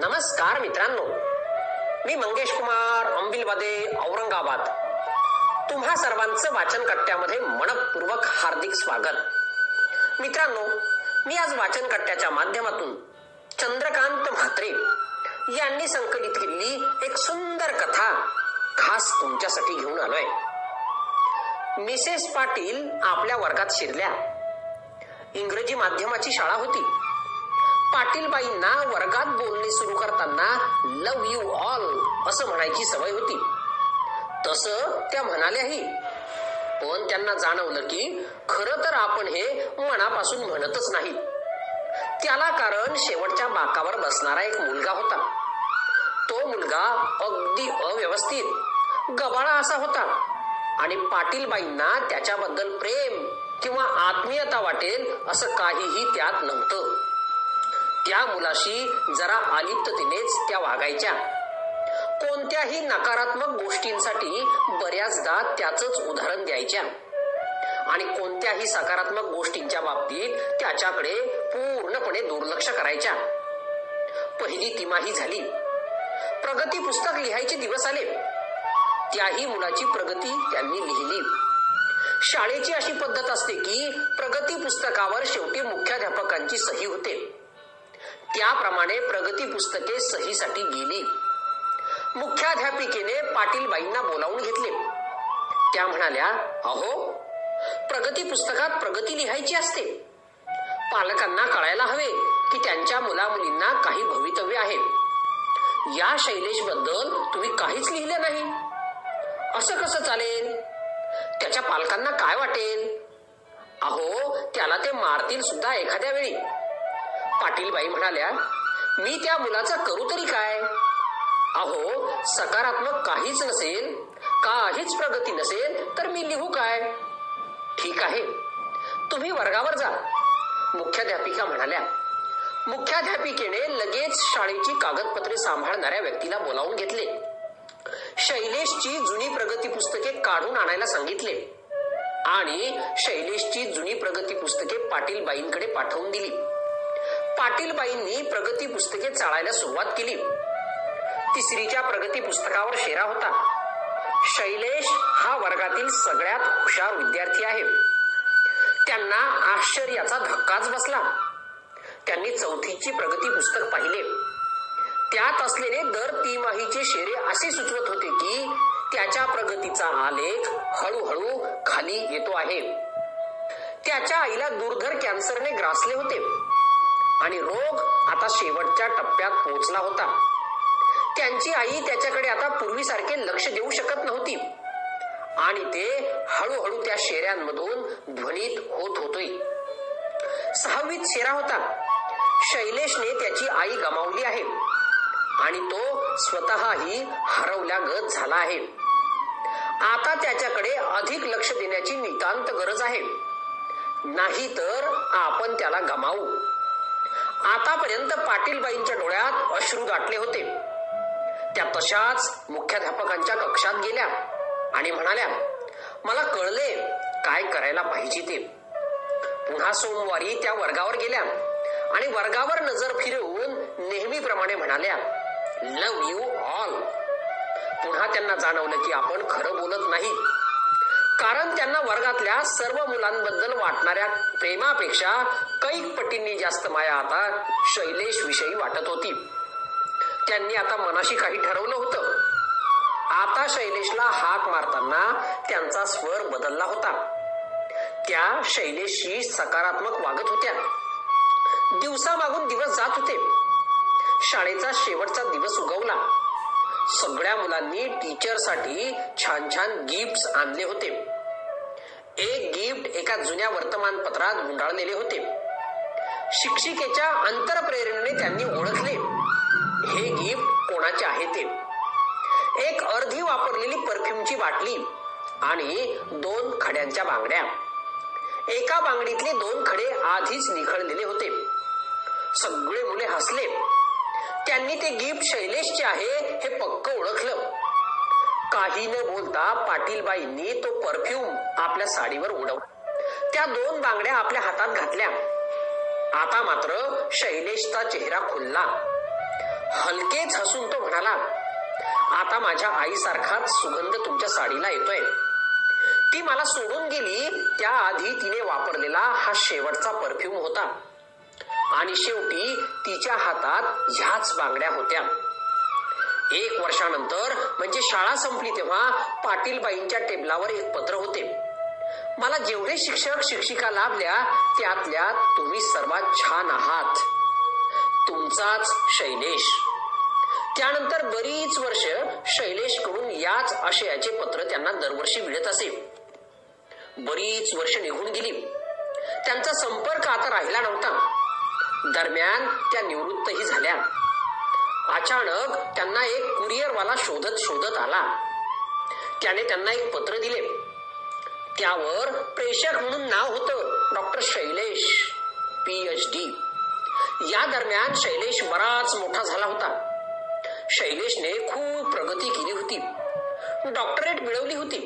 नमस्कार मित्रांनो. मी मंगेश कुमार अंबिलवादे औरंगाबाद. तुम्हा सर्वांचं वाचन कट्ट्यामध्ये मनपूर्वक हार्दिक स्वागत. मित्रांनो मी आज वाचन कट्ट्याच्या माध्यमातून चंद्रकांत म्हात्रे यांनी संकलित केलेली एक सुंदर कथा खास तुमच्यासाठी घेऊन आलोय. मिसेस पाटील आपल्या वर्गात शिरल्या. इंग्रजी माध्यमाची शाळा होती. पाटीलबाईंना वर्गात बोलणे सुरू करताना लव यू ऑल असं म्हणायची सवय होती. तस त्या म्हणाल्याही. पण त्यांना जाणवलं की खरं तर आपण हे मनापासून म्हणतच नाही. त्याला कारण शेवटच्या बाकावर बसणारा एक मुलगा होता. तो मुलगा अगदी अव्यवस्थित गबाळा असा होता. आणि पाटीलबाईंना त्याच्याबद्दल प्रेम किंवा आत्मीयता वाटेल असं काहीही त्यात नव्हतं. त्या मुलाशी जरा अलिप्ततेनेच त्या वागायच्या. कोणत्याही नकारात्मक गोष्टींसाठी बऱ्याचदा त्याच उदाहरण द्यायच्या. आणि कोणत्याही सकारात्मक गोष्टींच्या बाबतीत त्याच्याकडे पूर्णपणे दुर्लक्ष करायच्या. पहिली तिमाही झाली. प्रगती पुस्तक लिहायचे दिवस आले. त्याही मुलाची प्रगती त्यांनी लिहिली. शाळेची अशी पद्धत असते की प्रगती पुस्तकावर शेवटी मुख्याध्यापकांची सही होते. त्याप्रमाणे प्रगती पुस्तके सहीसाठी गेली. मुख्याध्यापिकेने पाटीलबाईंना बोलावून घेतले. त्या म्हणाल्या अहो प्रगती पुस्तकात प्रगती लिहायची असते. पालकांना कळायला हवे की त्यांच्या मुला मुलींना काही भवितव्य आहे. या शैलेशबद्दल तुम्ही काहीच लिहिले नाही. असं कसं चालेल? त्याच्या पालकांना काय वाटेल? अहो त्याला ते मारतील सुद्धा एखाद्या वेळी. पाटीलबाई म्हणाल्या मी त्या मुलाचं करू तरी काय? अहो सकारात्मक काहीच नसेल काहीच प्रगती नसेल तर मी लिहू काय? ठीक आहे तुम्ही वर्गावर जा. मुख्याध्यापिका म्हणाल्या मुख्याध्यापिकेने लगेच शाळेची कागदपत्रे सांभाळणाऱ्या व्यक्तीला बोलावून घेतले. शैलेशची जुनी प्रगती पुस्तके काढून आणायला सांगितले आणि शैलेशची जुनी प्रगती पुस्तके पाटीलबाईंकडे पाठवून दिली. पाटीलबाईंनी प्रगती पुस्तके चाळायला सुरुवात केली. तिसरीच्या प्रगती पुस्तकावर शेरा होता. शैलेश हा वर्गातील सगळ्यात हुशार विद्यार्थी आहे. त्यांना आश्चर्याचा धक्काच बसला. त्यांनी चौथीची प्रगती पुस्तक पाहिले. त्यात असलेले दर तिमाहीचे शेरे असे सुचवत होते की त्याच्या प्रगतीचा आलेख हळूहळू खाली येतो आहे. त्याच्या आईला दुर्धर कॅन्सरने ग्रासले होते. आणि रोग आता शेवटच्या टप्प्यात पोहोचला होता. त्यांची आई त्याच्याकडे आता पूर्वीसारखे लक्ष देऊ शकत नव्हती. आणि ते हळूहळू त्या शेऱ्यांमधून ध्वनीत होत होतोय. सहावीत शेरा होता. शैलेशने त्याची आई गमावली आहे. आणि तो स्वतःही हरवल्यागत झाला आहे. आता त्याच्याकडे अधिक लक्ष देण्याची नितांत गरज आहे. नाही तर आपण त्याला गमावू. आतापर्यंत पाटीलबाईंच्या डोळ्यात अश्रू दाटले होते. त्या तशाच मुख्याध्यापकांच्या कक्षात गेल्या आणि म्हणाल्या मला कळले काय करायला पाहिजे ते. पुन्हा सोमवारी त्या वर्गावर गेल्या आणि वर्गावर नजर फिरवून नेहमीप्रमाणे म्हणाल्या लव यू ऑल. पुन्हा त्यांना जाणवलं की आपण खरं बोलत नाही. कारण त्यांना वर्गातल्या सर्व मुलांबद्दल वाटणाऱ्या प्रेमापेक्षा कैक पटींनी जास्त माया आता शैलेश विषयी वाटत होती. त्यांनी आता मनाशी काही ठरवलं होतं. आता शैलेशला हाक मारताना त्यांचा स्वर बदलला होता. त्या शैलेशशी सकारात्मक वागत होत्या. दिवसामागून दिवस जात होते. शाळेचा शेवटचा दिवस उगवला. सगळ्या मुलांनी टीचरसाठी छान छान गिफ्ट आणले होते. एक गिफ्ट एका जुन्या वर्तमानपत्रात गुंडाळलेले होते. शिक्षिकेच्या अंतरप्रेरणेने त्यांनी ओळखले. हे गिफ्ट कोणाचे आहे ते? एक अर्धी वापरलेली परफ्यूमची बाटली आणि दोन खड्यांच्या बांगड्या. एका बांगडीतले दोन खडे आधीच निखळलेले होते. सगळे मुले हसले. त्यांनी ते गिफ्ट शैलेशचे आहे हे पक्क ओळखलं. काही न बोलता पाटीलबाईंनी तो परफ्यूम आपल्या साडीवर उडव त्या दोन बांगड्या आपल्या हातात घातल्या. आता मात्र शैलेशचा चेहरा खुलला. हलकेच हसून तो म्हणाला आता माझ्या आईसारखाच सुगंध तुमच्या साडीला येतोय. ती मला सोडून गेली. त्याआधी तिने वापरलेला हा शेवटचा परफ्यूम होता. आणि शेवटी तिच्या हातात ह्याच बांगड्या होत्या. एक वर्षानंतर म्हणजे शाळा संपली तेव्हा पाटीलबाईंच्या टेबलावर एक पत्र होते. मला जेवढे शिक्षक शिक्षिका लाभल्या त्यातल्या तुम्ही सर्वात छान आहात. तुमचाच शैलेश. त्यानंतर बरीच वर्ष शैलेशकडून याच आशयाचे पत्र त्यांना दरवर्षी मिळत असे. बरीच वर्ष निघून गेली. त्यांचा संपर्क आता राहिला नव्हता. दरम्यान त्या निवृत्तही झाल्या. अचानक त्यांना एक कुरिअरवाला शोधत शोधत आला. त्याने त्यांना एक पत्र दिले. त्यावर प्रेषक म्हणून नाव होतं डॉक्टर शैलेश पीएच डी या दरम्यान शैलेश बराच मोठा झाला होता. शैलेशने खूप प्रगती केली होती. डॉक्टरेट मिळवली होती.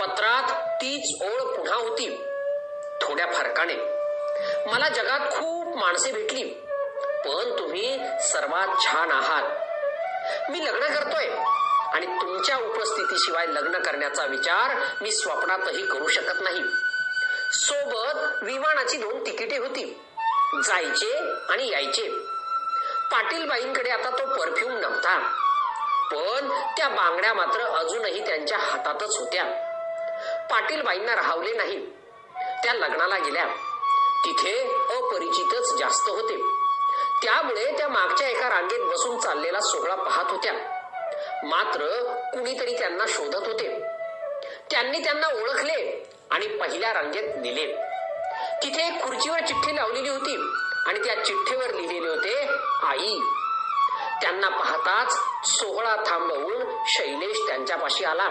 पत्रात तीच ओळ पुन्हा होती. थोड्या फरकाने. मला जगात खूप माणसे भेटली. पण तुम्ही सर्वात छान आहात. मी लग्न करतोय आणि तुमच्या उपस्थितीशिवाय लग्न करण्याचा विचार मी स्वप्नातही करू शकत नाही. सोबत विमानाची दोन तिकिटे होती. जायचे आणि यायचे. पाटीलबाईंकडे आता तो परफ्यूम नव्हता. पण त्या बांगड्या मात्र अजूनही त्यांच्या हातातच होत्या. पाटीलबाईंना राहवले नाही. त्या लग्नाला गेल्या. तिथे अपरिचितच जास्त होते. त्यामुळे त्या मागच्या एका रांगेत बसून चाललेला सोहळा पाहत होत्या. मात्र कुणीतरी त्यांना शोधत होते. त्यांनी त्यांना ओळखले आणि पहिल्या रांगेत नेले. तिथे एक खुर्चीवर चिठ्ठी लावलेली होती आणि त्या चिठ्ठीवर लिहिलेले होते आई. त्यांना पाहताच सोहळा थांबवून शैलेश त्यांच्यापाशी आला.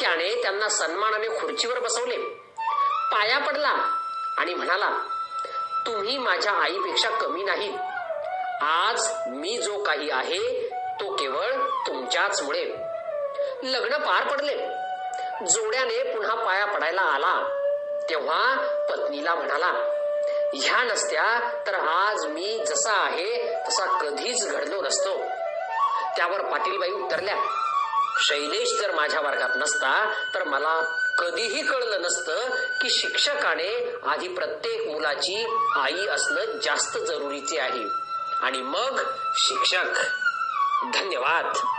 त्याने त्यांना सन्मानाने खुर्चीवर बसवले. पाया पडला आणि म्हणाला तुम्ही माझ्या आईपेक्षा कमी नाही. आज मी जो काही आहे तो केवळ तुमच्याच मुळे लग्न पार पडले. जोड्याने पुन्हा पाया पडायला आला. तेव्हा पत्नीला म्हणाला ह्या नसत्या तर आज मी जसा आहे तसा कधीच घडलो नसतो. त्यावर पाटीलबाई उतरल्या शैलेश जर माझ्या वर्गात नसता तर मला कधीही कळलं नसतं की शिक्षकाने आधी प्रत्येक मुलाची आई असणं जास्त जरुरीचे आहे. आणि मग शिक्षक. धन्यवाद.